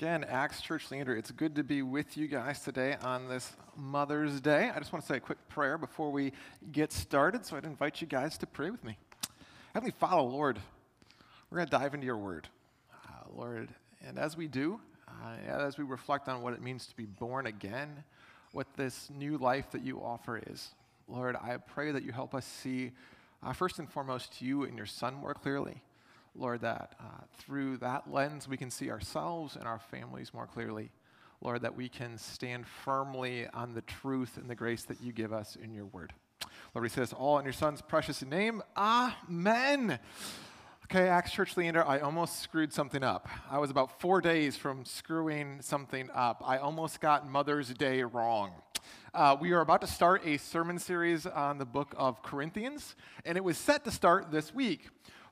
Again, Acts Church Leander, it's good to be with you guys today on this Mother's Day. I just want to say a quick prayer before we get started, so I'd invite you guys to pray with me. Heavenly Father, Lord, we're going to dive into your word, uh, Lord, and as we do, uh, as we reflect on what it means to be born again, what this new life that you offer is, Lord, I pray that you help us see, uh, first and foremost, you and your Son more clearly. Lord, that uh, through that lens we can see ourselves and our families more clearly. Lord, that we can stand firmly on the truth and the grace that you give us in your word. Lord, we say this all in your son's precious name. Amen. Okay, Acts Church Leander, I almost screwed something up. I was about four days from screwing something up. I almost got Mother's Day wrong. Uh, we are about to start a sermon series on the book of Corinthians, and it was set to start this week.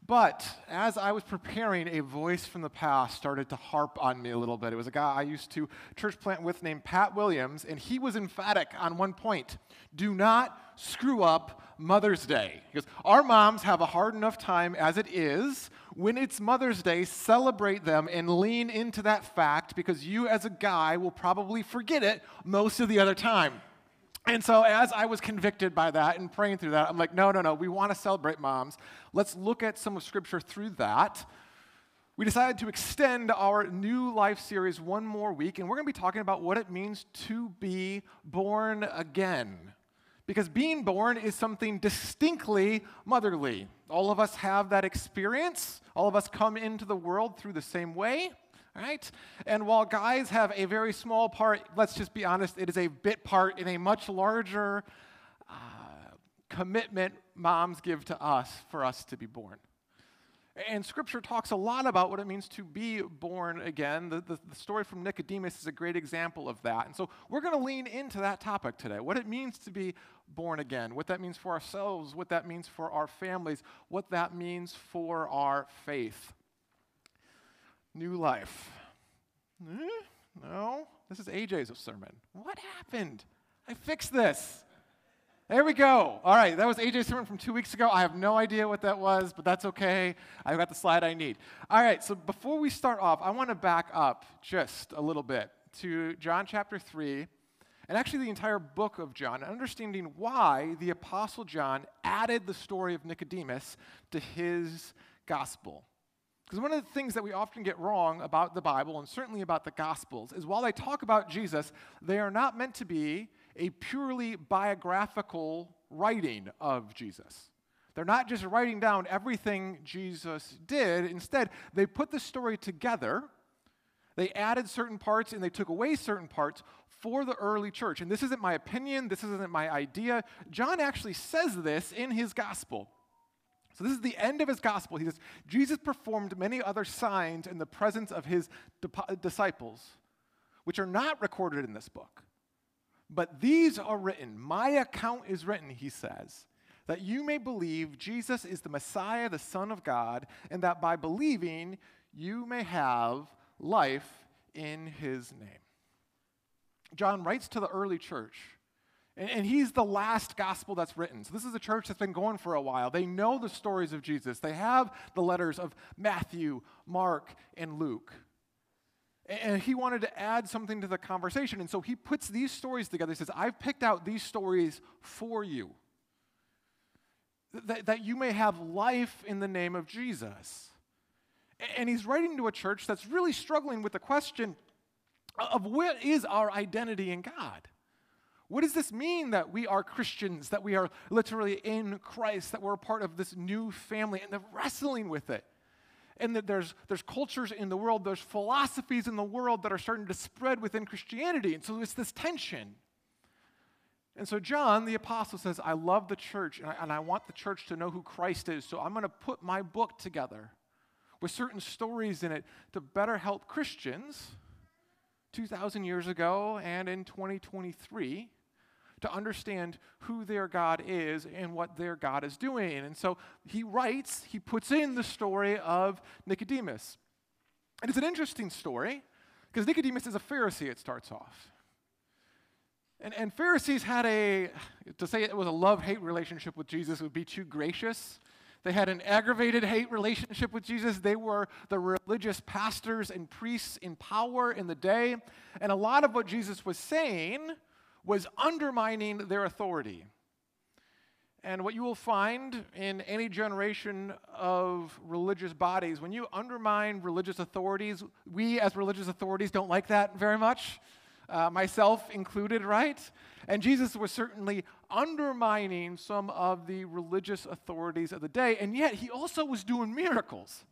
But as I was preparing, a voice from the past started to harp on me a little bit. It was a guy I used to church plant with named Pat Williams, and he was emphatic on one point do not screw up Mother's Day. Because our moms have a hard enough time as it is. When it's Mother's Day, celebrate them and lean into that fact because you, as a guy, will probably forget it most of the other time. And so, as I was convicted by that and praying through that, I'm like, no, no, no, we want to celebrate moms. Let's look at some of Scripture through that. We decided to extend our new life series one more week, and we're going to be talking about what it means to be born again. Because being born is something distinctly motherly. All of us have that experience, all of us come into the world through the same way right? And while guys have a very small part, let's just be honest, it is a bit part in a much larger uh, commitment moms give to us for us to be born. And scripture talks a lot about what it means to be born again. The, the, the story from Nicodemus is a great example of that. And so we're going to lean into that topic today what it means to be born again, what that means for ourselves, what that means for our families, what that means for our faith new life. Eh? No, this is AJ's sermon. What happened? I fixed this. There we go. All right, that was AJ's sermon from two weeks ago. I have no idea what that was, but that's okay. I've got the slide I need. All right, so before we start off, I want to back up just a little bit to John chapter 3, and actually the entire book of John, understanding why the Apostle John added the story of Nicodemus to his gospel. Because one of the things that we often get wrong about the Bible, and certainly about the Gospels, is while they talk about Jesus, they are not meant to be a purely biographical writing of Jesus. They're not just writing down everything Jesus did. Instead, they put the story together. They added certain parts and they took away certain parts for the early church. And this isn't my opinion, this isn't my idea. John actually says this in his gospel. So, this is the end of his gospel. He says, Jesus performed many other signs in the presence of his disciples, which are not recorded in this book. But these are written. My account is written, he says, that you may believe Jesus is the Messiah, the Son of God, and that by believing you may have life in his name. John writes to the early church and, and he's the last gospel that's written. So this is a church that's been going for a while. They know the stories of Jesus, they have the letters of Matthew, Mark, and Luke. And he wanted to add something to the conversation. And so he puts these stories together. He says, I've picked out these stories for you, that, that you may have life in the name of Jesus. And he's writing to a church that's really struggling with the question of what is our identity in God? What does this mean that we are Christians, that we are literally in Christ, that we're a part of this new family, and they're wrestling with it? And that there's, there's cultures in the world, there's philosophies in the world that are starting to spread within Christianity. And so it's this tension. And so John, the apostle, says, I love the church, and I, and I want the church to know who Christ is. So I'm going to put my book together with certain stories in it to better help Christians 2,000 years ago and in 2023 to understand who their God is and what their God is doing. And so he writes, he puts in the story of Nicodemus. And it's an interesting story because Nicodemus is a Pharisee, it starts off. And, and Pharisees had a, to say it was a love hate relationship with Jesus would be too gracious. They had an aggravated hate relationship with Jesus. They were the religious pastors and priests in power in the day. And a lot of what Jesus was saying was undermining their authority. And what you will find in any generation of religious bodies, when you undermine religious authorities, we as religious authorities don't like that very much, uh, myself included, right? And Jesus was certainly undermining some of the religious authorities of the day, and yet he also was doing miracles.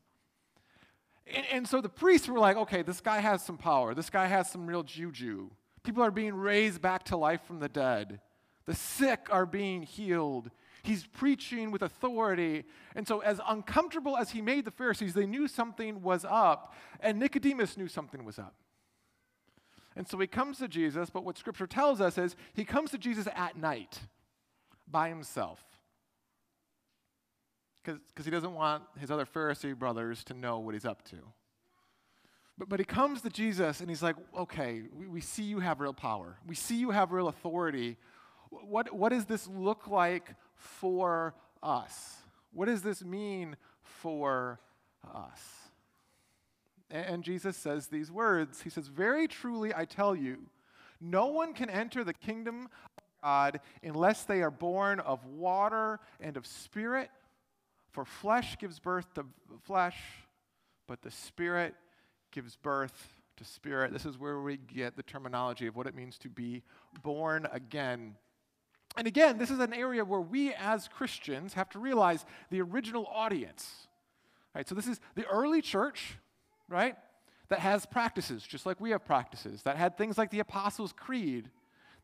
And, and so the priests were like, okay, this guy has some power, this guy has some real juju. People are being raised back to life from the dead. The sick are being healed. He's preaching with authority. And so, as uncomfortable as he made the Pharisees, they knew something was up, and Nicodemus knew something was up. And so he comes to Jesus, but what Scripture tells us is he comes to Jesus at night by himself. Because he doesn't want his other Pharisee brothers to know what he's up to. But, but he comes to Jesus and he's like, okay, we, we see you have real power. We see you have real authority what, what does this look like for us? What does this mean for us? And, and Jesus says these words He says, Very truly I tell you, no one can enter the kingdom of God unless they are born of water and of spirit. For flesh gives birth to flesh, but the spirit gives birth to spirit. This is where we get the terminology of what it means to be born again. And again, this is an area where we as Christians have to realize the original audience. Right? So this is the early church, right? That has practices, just like we have practices, that had things like the Apostles' Creed,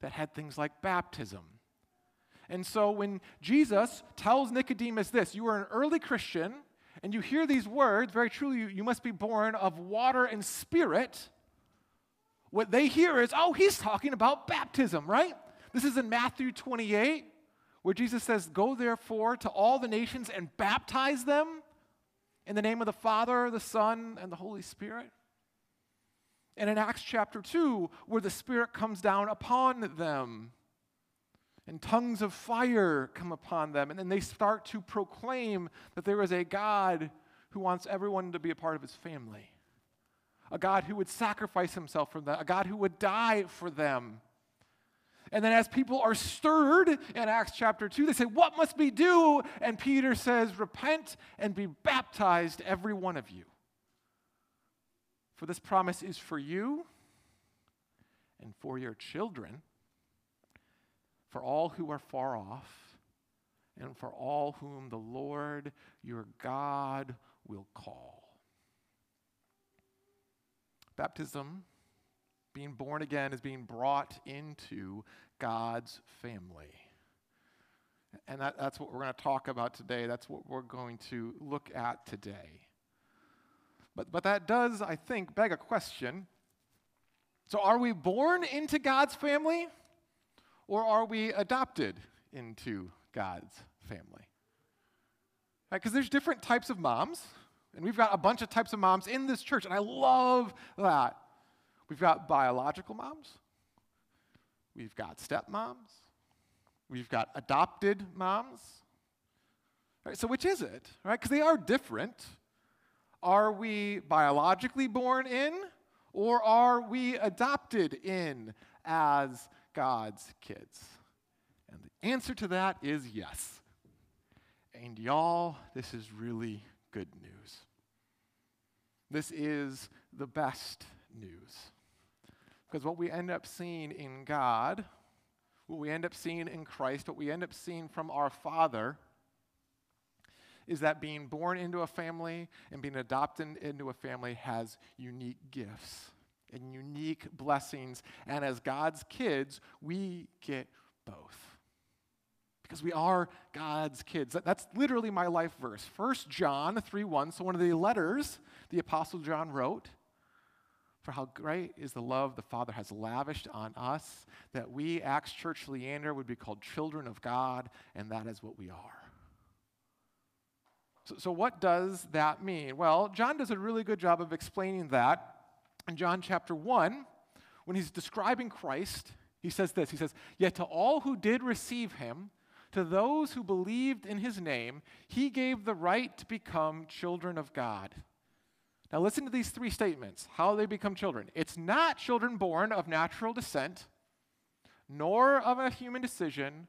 that had things like baptism. And so when Jesus tells Nicodemus this, you are an early Christian, and you hear these words, very truly, you, you must be born of water and spirit. What they hear is, oh, he's talking about baptism, right? This is in Matthew 28, where Jesus says, Go therefore to all the nations and baptize them in the name of the Father, the Son, and the Holy Spirit. And in Acts chapter 2, where the Spirit comes down upon them, and tongues of fire come upon them, and then they start to proclaim that there is a God who wants everyone to be a part of his family, a God who would sacrifice himself for them, a God who would die for them. And then, as people are stirred in Acts chapter 2, they say, What must we do? And Peter says, Repent and be baptized, every one of you. For this promise is for you and for your children, for all who are far off, and for all whom the Lord your God will call. Baptism being born again is being brought into God's family. And that, that's what we're going to talk about today. That's what we're going to look at today. But, but that does, I think, beg a question. So, are we born into God's family or are we adopted into God's family? Because right, there's different types of moms, and we've got a bunch of types of moms in this church, and I love that. We've got biological moms, we've got stepmoms, we've got adopted moms. Right, so, which is it? Right? Because they are different. Are we biologically born in, or are we adopted in as God's kids? And the answer to that is yes. And y'all, this is really good news. This is the best news. Because what we end up seeing in God, what we end up seeing in Christ, what we end up seeing from our Father, is that being born into a family and being adopted into a family has unique gifts and unique blessings. And as God's kids, we get both. Because we are God's kids. That's literally my life verse. 1 John 3 1. So, one of the letters the Apostle John wrote for how great is the love the Father has lavished on us that we, Acts Church Leander, would be called children of God, and that is what we are. So, so, what does that mean? Well, John does a really good job of explaining that in John chapter 1. When he's describing Christ, he says this He says, Yet to all who did receive him, to those who believed in his name, he gave the right to become children of God. Now, listen to these three statements how they become children. It's not children born of natural descent, nor of a human decision,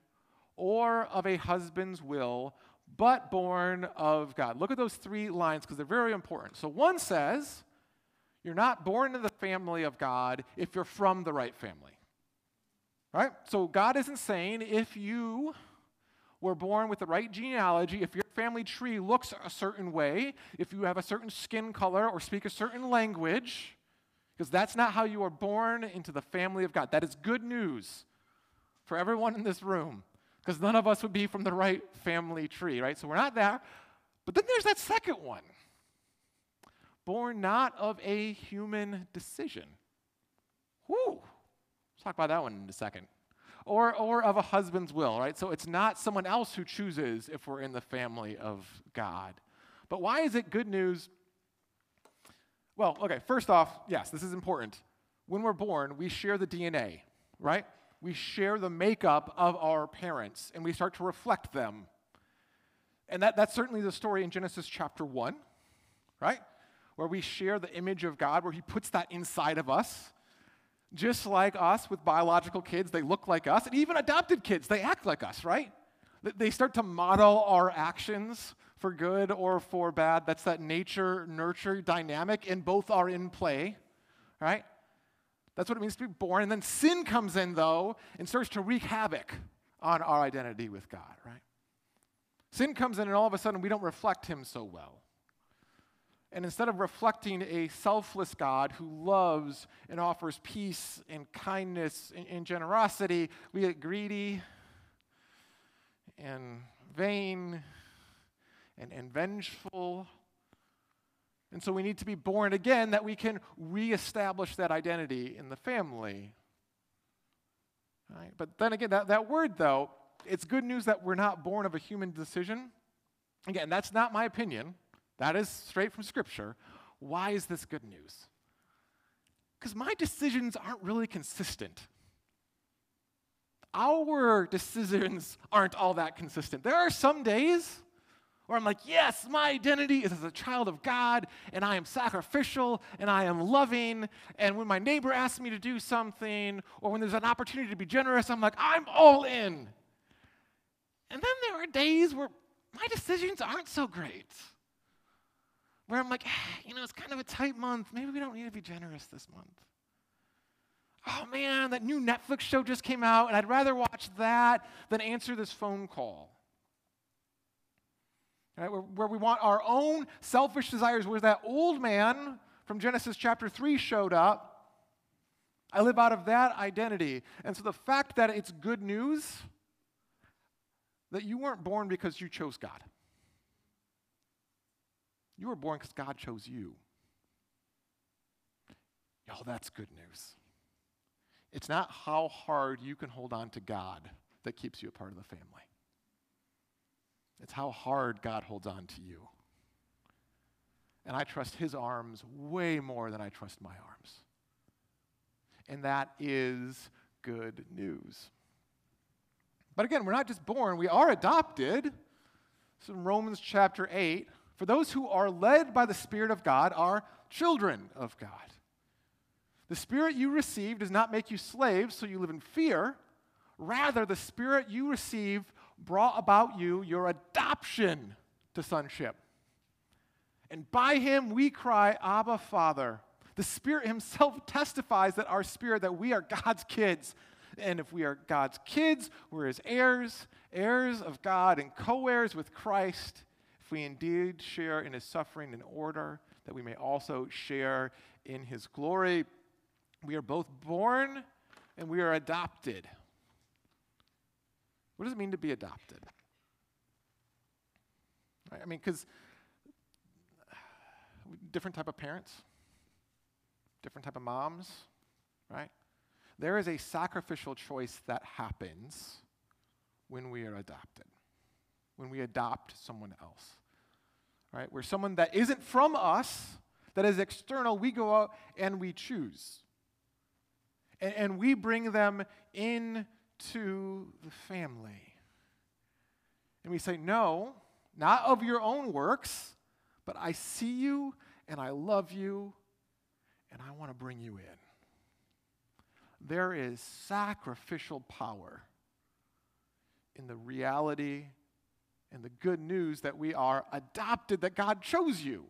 or of a husband's will, but born of God. Look at those three lines because they're very important. So, one says, You're not born into the family of God if you're from the right family. Right? So, God isn't saying if you were born with the right genealogy, if your family tree looks a certain way, if you have a certain skin color or speak a certain language, because that's not how you are born into the family of God. That is good news for everyone in this room, because none of us would be from the right family tree, right? So we're not there. But then there's that second one born not of a human decision. Whew. Let's talk about that one in a second or, or of a husband's will, right? So it's not someone else who chooses if we're in the family of God. But why is it good news? Well, okay, first off, yes, this is important. When we're born, we share the DNA, right? We share the makeup of our parents and we start to reflect them. And that, that's certainly the story in Genesis chapter 1, right? Where we share the image of God, where He puts that inside of us just like us with biological kids, they look like us, and even adopted kids, they act like us, right? They start to model our actions for good or for bad. That's that nature nurture dynamic, and both are in play, right? That's what it means to be born. And then sin comes in, though, and starts to wreak havoc on our identity with God, right? Sin comes in, and all of a sudden we don't reflect Him so well. And instead of reflecting a selfless God who loves and offers peace and kindness and, and generosity, we get greedy and vain and, and vengeful. And so we need to be born again that we can reestablish that identity in the family. Right? But then again, that, that word, though, it's good news that we're not born of a human decision. Again, that's not my opinion. That is straight from Scripture. Why is this good news? Because my decisions aren't really consistent. Our decisions aren't all that consistent. There are some days where I'm like, yes, my identity is as a child of God, and I am sacrificial, and I am loving. And when my neighbor asks me to do something, or when there's an opportunity to be generous, I'm like, I'm all in. And then there are days where my decisions aren't so great where I'm like, ah, you know, it's kind of a tight month. Maybe we don't need to be generous this month. Oh man, that new Netflix show just came out, and I'd rather watch that than answer this phone call. Right, where, where we want our own selfish desires, where that old man from Genesis chapter 3 showed up. I live out of that identity. And so the fact that it's good news that you weren't born because you chose God. You were born because God chose you. Y'all, that's good news. It's not how hard you can hold on to God that keeps you a part of the family. It's how hard God holds on to you. And I trust his arms way more than I trust my arms. And that is good news. But again, we're not just born, we are adopted. So in Romans chapter 8, for those who are led by the Spirit of God are children of God. The Spirit you received does not make you slaves, so you live in fear. Rather, the Spirit you received brought about you your adoption to sonship. And by him we cry, Abba, Father. The Spirit Himself testifies that our spirit, that we are God's kids. And if we are God's kids, we're His heirs, heirs of God, and co heirs with Christ we indeed share in his suffering in order that we may also share in his glory. We are both born and we are adopted. What does it mean to be adopted? I mean, because different type of parents, different type of moms, right? There is a sacrificial choice that happens when we are adopted, when we adopt someone else right? Where someone that isn't from us, that is external, we go out and we choose. And, and we bring them into the family. And we say, No, not of your own works, but I see you and I love you and I want to bring you in. There is sacrificial power in the reality and the good news that we are adopted, that God chose you.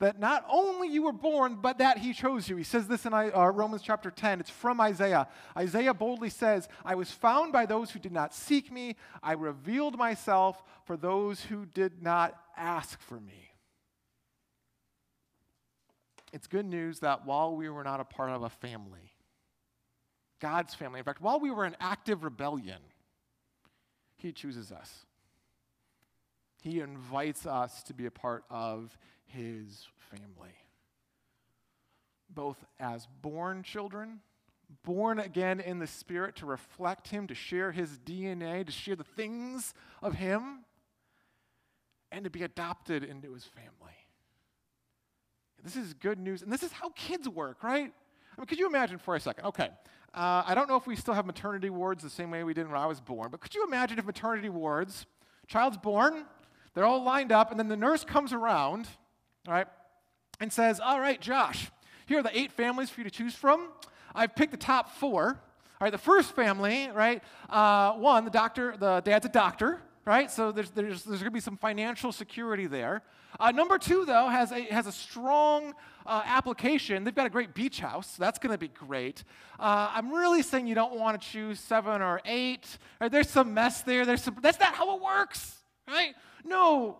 That not only you were born, but that he chose you. He says this in uh, Romans chapter 10. It's from Isaiah. Isaiah boldly says, I was found by those who did not seek me. I revealed myself for those who did not ask for me. It's good news that while we were not a part of a family, God's family, in fact, while we were in active rebellion, he chooses us. He invites us to be a part of his family. Both as born children, born again in the Spirit to reflect him, to share his DNA, to share the things of him, and to be adopted into his family. This is good news, and this is how kids work, right? I mean, could you imagine for a second? Okay, uh, I don't know if we still have maternity wards the same way we did when I was born, but could you imagine if maternity wards, child's born, they're all lined up, and then the nurse comes around, all right, and says, All right, Josh, here are the eight families for you to choose from. I've picked the top four. All right, the first family, right? Uh, one, the doctor, the dad's a doctor, right? So there's, there's, there's going to be some financial security there. Uh, number two, though, has a, has a strong uh, application. They've got a great beach house. So that's going to be great. Uh, I'm really saying you don't want to choose seven or eight. Right? There's some mess there. There's some, that's not how it works, right? No.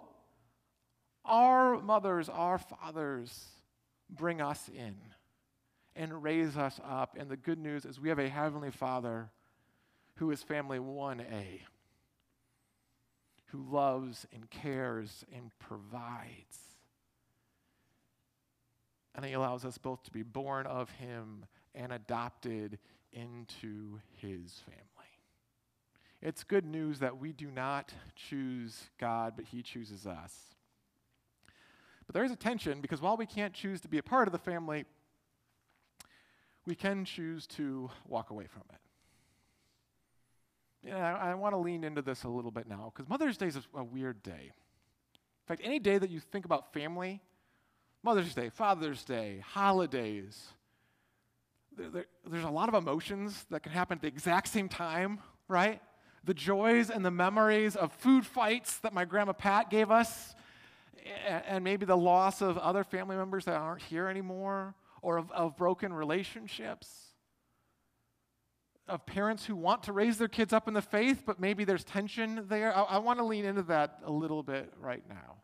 Our mothers, our fathers bring us in and raise us up. And the good news is we have a Heavenly Father who is family 1A who loves and cares and provides. And he allows us both to be born of him and adopted into his family. It's good news that we do not choose God, but he chooses us. But there is a tension because while we can't choose to be a part of the family, we can choose to walk away from it yeah, I, I want to lean into this a little bit now because Mother's Day is a, a weird day. In fact, any day that you think about family, Mother's Day, Father's Day, holidays, there, there, there's a lot of emotions that can happen at the exact same time, right? The joys and the memories of food fights that my grandma Pat gave us, and maybe the loss of other family members that aren't here anymore, or of, of broken relationships of parents who want to raise their kids up in the faith, but maybe there's tension there. I, I want to lean into that a little bit right now.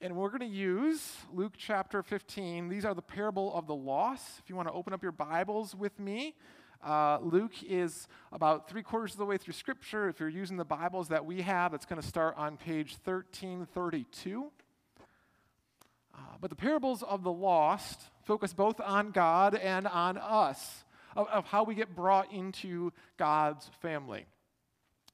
And we're going to use Luke chapter 15. These are the parable of the loss. If you want to open up your Bibles with me, uh, Luke is about three quarters of the way through Scripture. If you're using the Bibles that we have, it's going to start on page 1332. Uh, but the parables of the lost focus both on God and on us of, of how we get brought into God's family.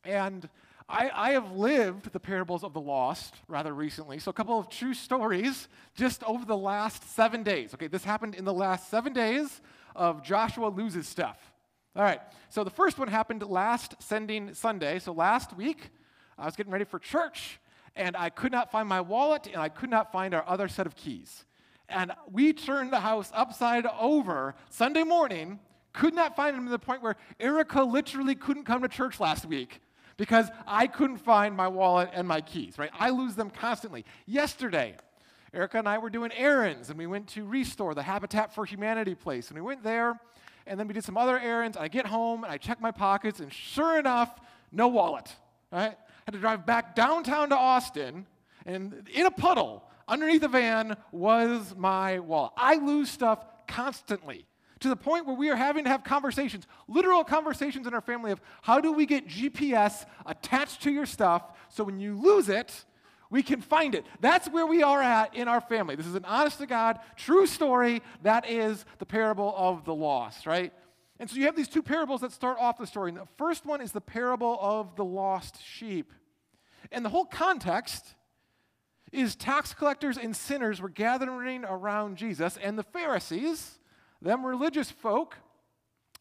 And I, I, have lived the parables of the lost rather recently. So, a couple of true stories just over the last seven days. Okay, this happened in the last seven days of Joshua loses stuff. All right, so the first one happened last sending Sunday. So, last week, I was getting ready for church, and I could not find my wallet, and I could not find our other set of keys. And we turned the house upside over Sunday morning could not find them to the point where Erica literally couldn't come to church last week because I couldn't find my wallet and my keys, right? I lose them constantly. Yesterday, Erica and I were doing errands and we went to Restore, the Habitat for Humanity place. And we went there and then we did some other errands. I get home and I check my pockets and sure enough, no wallet, right? I had to drive back downtown to Austin and in a puddle underneath the van was my wallet. I lose stuff constantly to the point where we are having to have conversations, literal conversations in our family of how do we get GPS attached to your stuff so when you lose it, we can find it. That's where we are at in our family. This is an honest to God, true story. That is the parable of the lost, right? And so you have these two parables that start off the story. And the first one is the parable of the lost sheep. And the whole context is tax collectors and sinners were gathering around Jesus, and the Pharisees them religious folk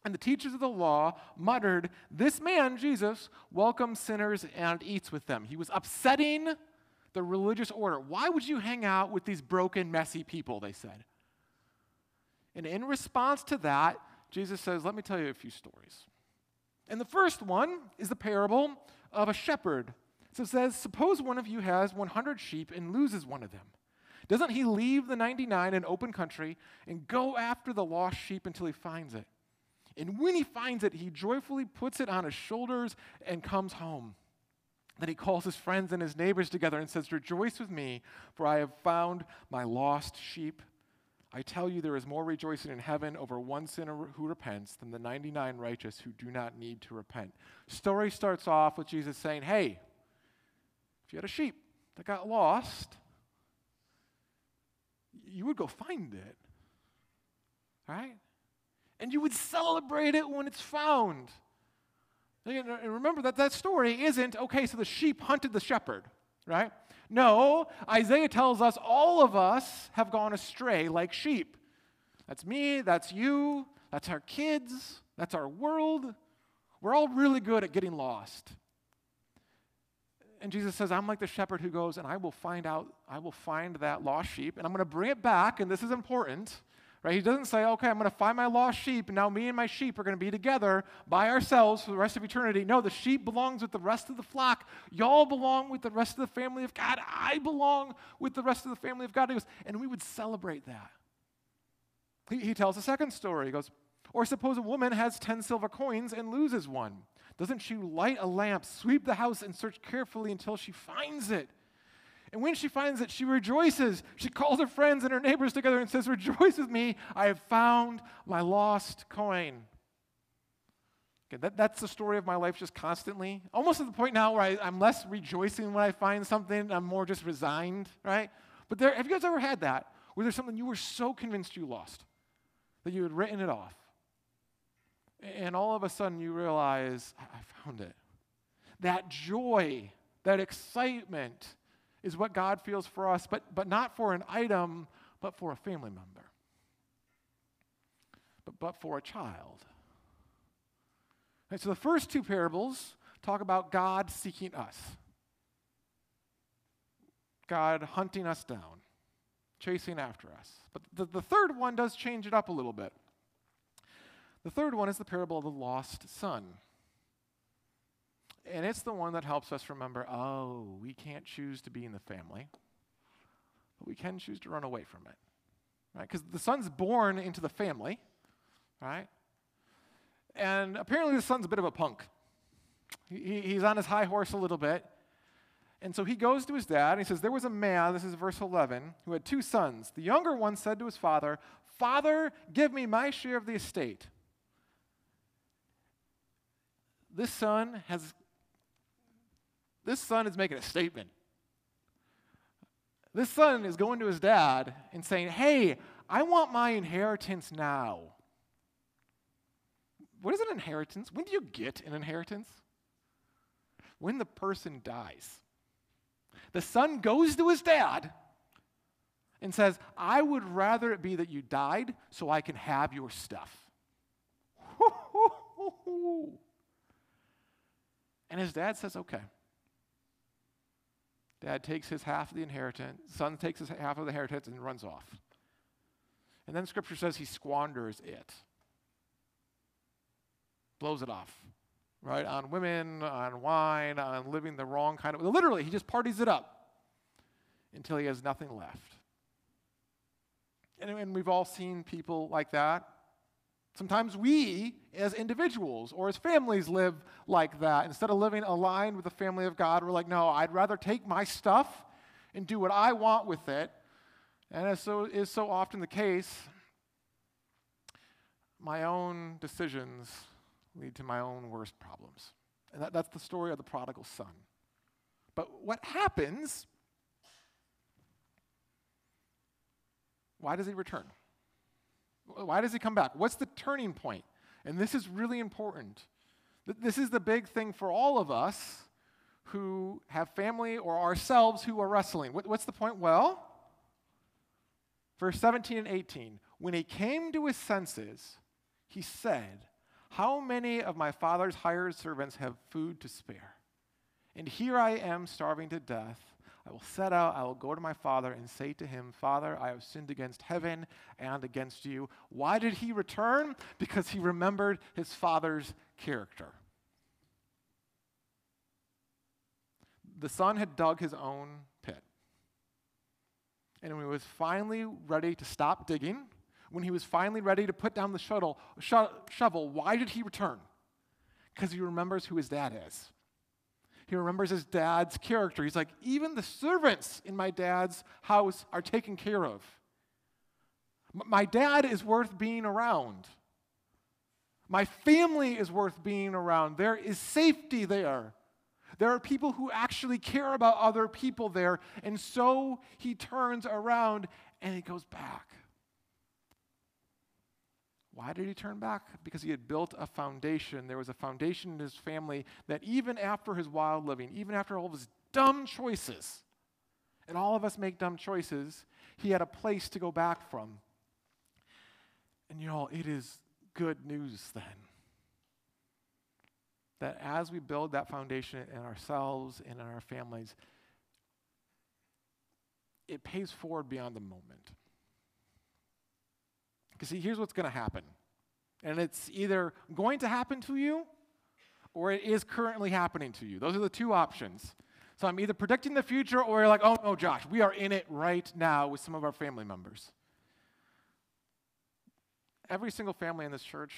And the teachers of the law muttered, This man, Jesus, welcomes sinners and eats with them. He was upsetting the religious order. Why would you hang out with these broken, messy people? They said. And in response to that, Jesus says, Let me tell you a few stories. And the first one is the parable of a shepherd. So it says, Suppose one of you has 100 sheep and loses one of them. Doesn't he leave the 99 in open country and go after the lost sheep until he finds it? And when he finds it, he joyfully puts it on his shoulders and comes home. Then he calls his friends and his neighbors together and says, Rejoice with me, for I have found my lost sheep. I tell you, there is more rejoicing in heaven over one sinner who repents than the 99 righteous who do not need to repent. Story starts off with Jesus saying, Hey, if you had a sheep that got lost, you would go find it. Right? And you would celebrate it when it's found. And remember that that story isn't, okay, so the sheep hunted the shepherd, right? No, Isaiah tells us all of us have gone astray like sheep. That's me, that's you, that's our kids, that's our world. We're all really good at getting lost. And Jesus says, I'm like the shepherd who goes, and I will find out, I will find that lost sheep, and I'm going to bring it back, and this is important. Right? He doesn't say, okay, I'm going to find my lost sheep, and now me and my sheep are going to be together by ourselves for the rest of eternity. No, the sheep belongs with the rest of the flock. Y'all belong with the rest of the family of God. I belong with the rest of the family of God. He goes, and we would celebrate that. He, he tells a second story. He goes, or suppose a woman has 10 silver coins and loses one. Doesn't she light a lamp, sweep the house, and search carefully until she finds it? And when she finds it, she rejoices. She calls her friends and her neighbors together and says, Rejoice with me, I have found my lost coin. Okay, that, that's the story of my life just constantly. Almost at the point now where I, am less rejoicing when I find something, I'm more just resigned, right? But there, have you guys ever had that? Where there's something you were so convinced you lost that you had written it off? And all of a sudden you realize, I found it. That joy, that excitement, is what God feels for us, but, but not for an item, but for a family member, but, but for a child. Right, so the first two parables talk about God seeking us, God hunting us down, chasing after us. But the, the third one does change it up a little bit. The third one is the parable of the lost son. And it's the one that helps us remember oh, we can't choose to be in the family, but we can choose to run away from it. Right? Because the son's born into the family, right? And apparently the son's a bit of a punk. He, he's on his high horse a little bit. And so he goes to his dad and he says, There was a man, this is verse 11, who had two sons. The younger one said to his father, Father, give me my share of the estate. This son has this son is making a statement. This son is going to his dad and saying, Hey, I want my inheritance now. What is an inheritance? When do you get an inheritance? When the person dies. The son goes to his dad and says, I would rather it be that you died so I can have your stuff. and his dad says, Okay. Dad takes his half of the inheritance, son takes his half of the inheritance and runs off. And then scripture says he squanders it, blows it off, right? On women, on wine, on living the wrong kind of, literally, he just parties it up until he has nothing left. And, and we've all seen people like that. Sometimes we, as individuals or as families, live like that. Instead of living aligned with the family of God, we're like, no, I'd rather take my stuff and do what I want with it. And as so is so often the case, my own decisions lead to my own worst problems. And that, that's the story of the prodigal son. But what happens? Why does he return? Why does he come back? What's the turning point? And this is really important. This is the big thing for all of us who have family or ourselves who are wrestling. What's the point? Well, verse 17 and 18. When he came to his senses, he said, How many of my father's hired servants have food to spare? And here I am starving to death. I will set out, I will go to my father and say to him, Father, I have sinned against heaven and against you. Why did he return? Because he remembered his father's character. The son had dug his own pit. And when he was finally ready to stop digging, when he was finally ready to put down the shuttle, sho- shovel, why did he return? Because he remembers who his dad is. He remembers his dad's character. He's like, even the servants in my dad's house are taken care of. My dad is worth being around. My family is worth being around. There is safety there. There are people who actually care about other people there. And so he turns around and he goes back. Why did he turn back? Because he had built a foundation. There was a foundation in his family that even after his wild living, even after all of his dumb choices, and all of us make dumb choices, he had a place to go back from. And you know, it is good news then. That as we build that foundation in ourselves and in our families, it pays forward beyond the moment. Because, see, here's what's going to happen. And it's either going to happen to you or it is currently happening to you. Those are the two options. So I'm either predicting the future or you're like, oh no, Josh, we are in it right now with some of our family members. Every single family in this church,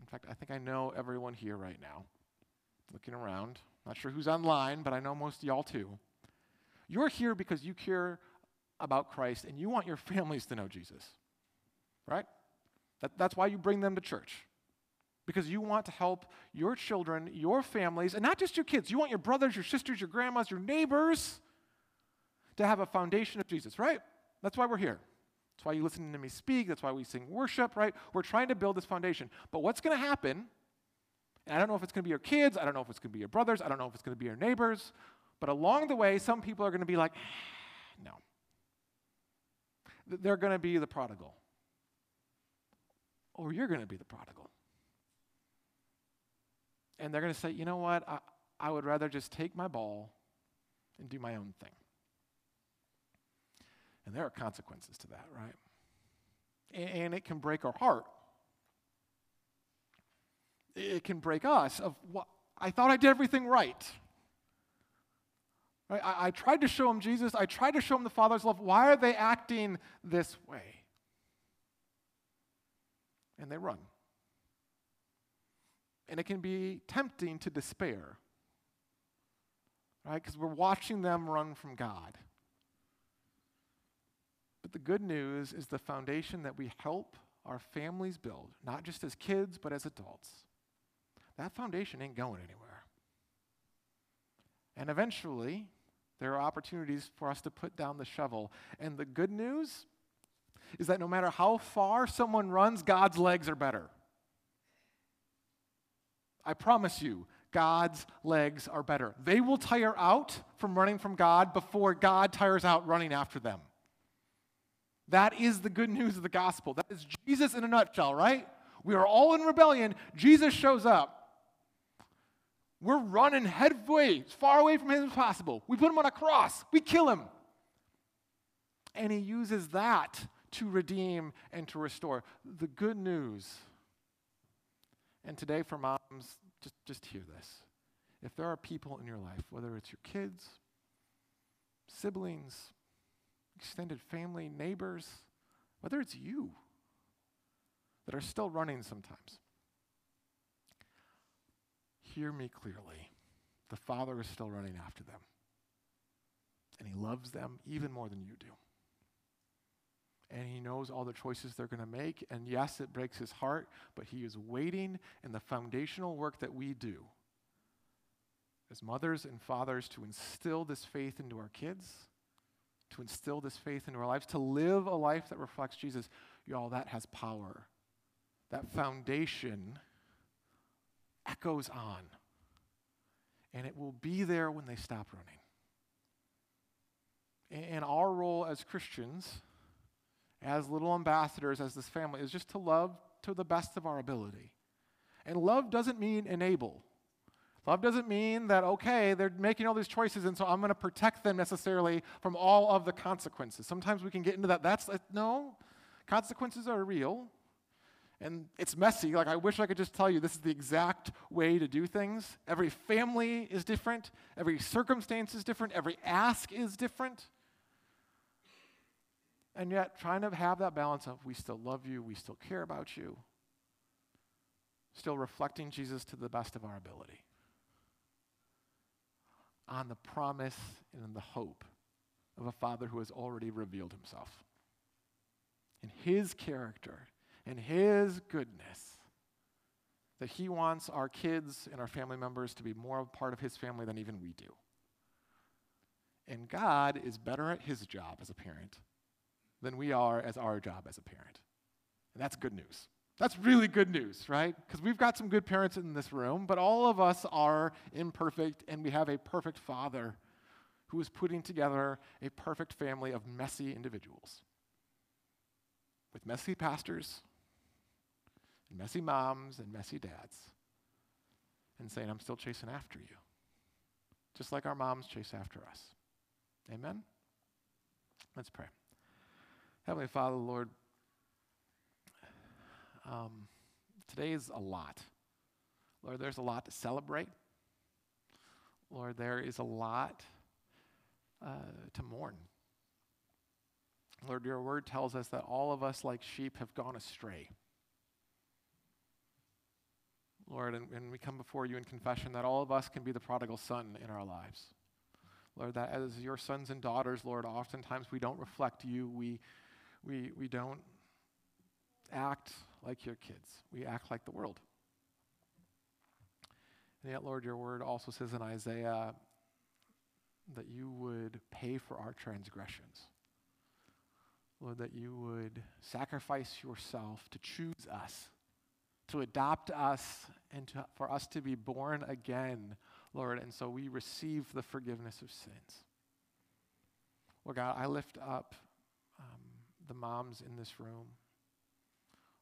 in fact, I think I know everyone here right now. Looking around, not sure who's online, but I know most of y'all too. You're here because you care about Christ and you want your families to know Jesus right? That, that's why you bring them to church. Because you want to help your children, your families, and not just your kids. You want your brothers, your sisters, your grandmas, your neighbors to have a foundation of Jesus, right? That's why we're here. That's why you listen to me speak. That's why we sing worship, right? We're trying to build this foundation. But what's going to happen? And I don't know if it's going to be your kids. I don't know if it's going to be your brothers. I don't know if it's going to be your neighbors. But along the way, some people are going to be like, no. They're going to be the prodigal or you're going to be the prodigal. And they're going to say, you know what? I, I would rather just take my ball and do my own thing. And there are consequences to that, right? And, and it can break our heart. It can break us of what I thought I did everything right. right? I, I tried to show them Jesus. I tried to show them the Father's love. Why are they acting this way? And they run. And it can be tempting to despair, right? Because we're watching them run from God. But the good news is the foundation that we help our families build, not just as kids, but as adults. That foundation ain't going anywhere. And eventually, there are opportunities for us to put down the shovel. And the good news is that no matter how far someone runs, God's legs are better. I promise you, God's legs are better. They will tire out from running from God before God tires out running after them. That is the good news of the gospel. That is Jesus in a nutshell, right? We are all in rebellion. Jesus shows up. We're running headway, as far away from him as possible. We put him on a cross, we kill him. And he uses that to redeem and to restore. The good news. And today, for moms, just, just hear this. If there are people in your life, whether it's your kids, siblings, extended family, neighbors, whether it's you that are still running sometimes, hear me clearly. The Father is still running after them. And He loves them even more than you do and he knows all the choices they're going to make. And yes, it breaks his heart, but he is waiting in the foundational work that we do as mothers and fathers to instill this faith into our kids, to instill this faith into our lives, to live a life that reflects Jesus. Y'all, that has power. That foundation echoes on, and it will be there when they stop running. And our role as Christians as little ambassadors, as this family, is just to love to the best of our ability And love doesn't mean enable. Love doesn't mean that, okay, they're making all these choices, and so I'm going to protect them necessarily from all of the consequences. Sometimes we can get into that. That's, uh, no, consequences are real. And it's messy. Like, I wish I could just tell you this is the exact way to do things. Every family is different, every circumstance is different, every ask is different. And yet, trying to have that balance of we still love you, we still care about you, still reflecting Jesus to the best of our ability on the promise and in the hope of a Father who has already revealed himself in his character and his goodness that he wants our kids and our family members to be more a part of his family than even we do. And God is better at his job as a parent than we are as our job as a parent. And that's good news. That's really good news, right? Because we've got some good parents in this room, but all of us are imperfect, and we have a perfect father who is putting together a perfect family of messy individuals with messy pastors, and messy moms, and messy dads, and saying, I'm still chasing after you, just like our moms chase after us. Amen? Let's pray. Heavenly Father, Lord, um, today is a lot. Lord, there's a lot to celebrate. Lord, there is a lot uh, to mourn. Lord, your word tells us that all of us, like sheep, have gone astray. Lord, and, and we come before you in confession that all of us can be the prodigal son in our lives. Lord, that as your sons and daughters, Lord, oftentimes we don't reflect you. We, we, we don't act like your kids. We act like the world. And yet, Lord, your word also says in Isaiah that you would pay for our transgressions. Lord, that you would sacrifice yourself to choose us, to adopt us, and to, for us to be born again, Lord. And so we receive the forgiveness of sins. Lord God, I lift up the moms in this room.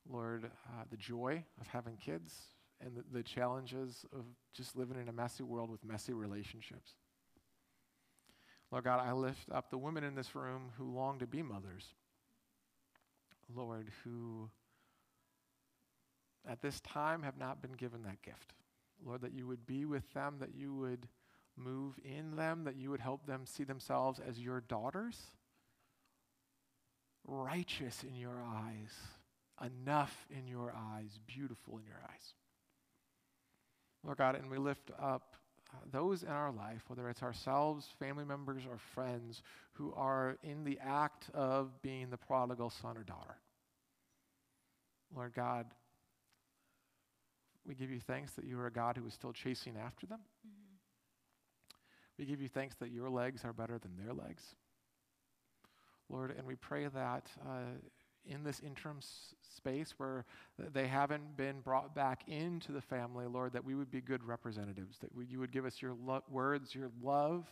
Lord, uh, the joy of having kids and the, the challenges of just living in a messy world with messy relationships. Lord God, I lift up the women in this room who long to be mothers. Lord, who at this time have not been given that gift. Lord, that you would be with them, that you would move in them, that you would help them see themselves as your daughters, righteous in your eyes enough in your eyes, beautiful in your eyes. Lord God, and we lift up uh, those in our life, whether it's ourselves, family members, or friends, who are in the act of being the prodigal son or daughter. Lord God, we give you thanks that you are a God who is still chasing after them. Mm-hmm. We give you thanks that your legs are better than their legs. Lord, and we pray that uh, in this interim space where they haven't been brought back into the family, Lord, that we would be good representatives, that we, you would give us your lo- words, your love,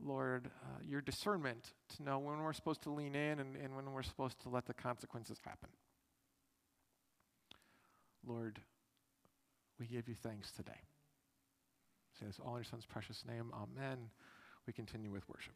Lord, uh, your discernment to know when we're supposed to lean in and, and when we're supposed to let the consequences happen. Lord, we give you thanks today. Say this all in your son's precious name. Amen. We continue with worship.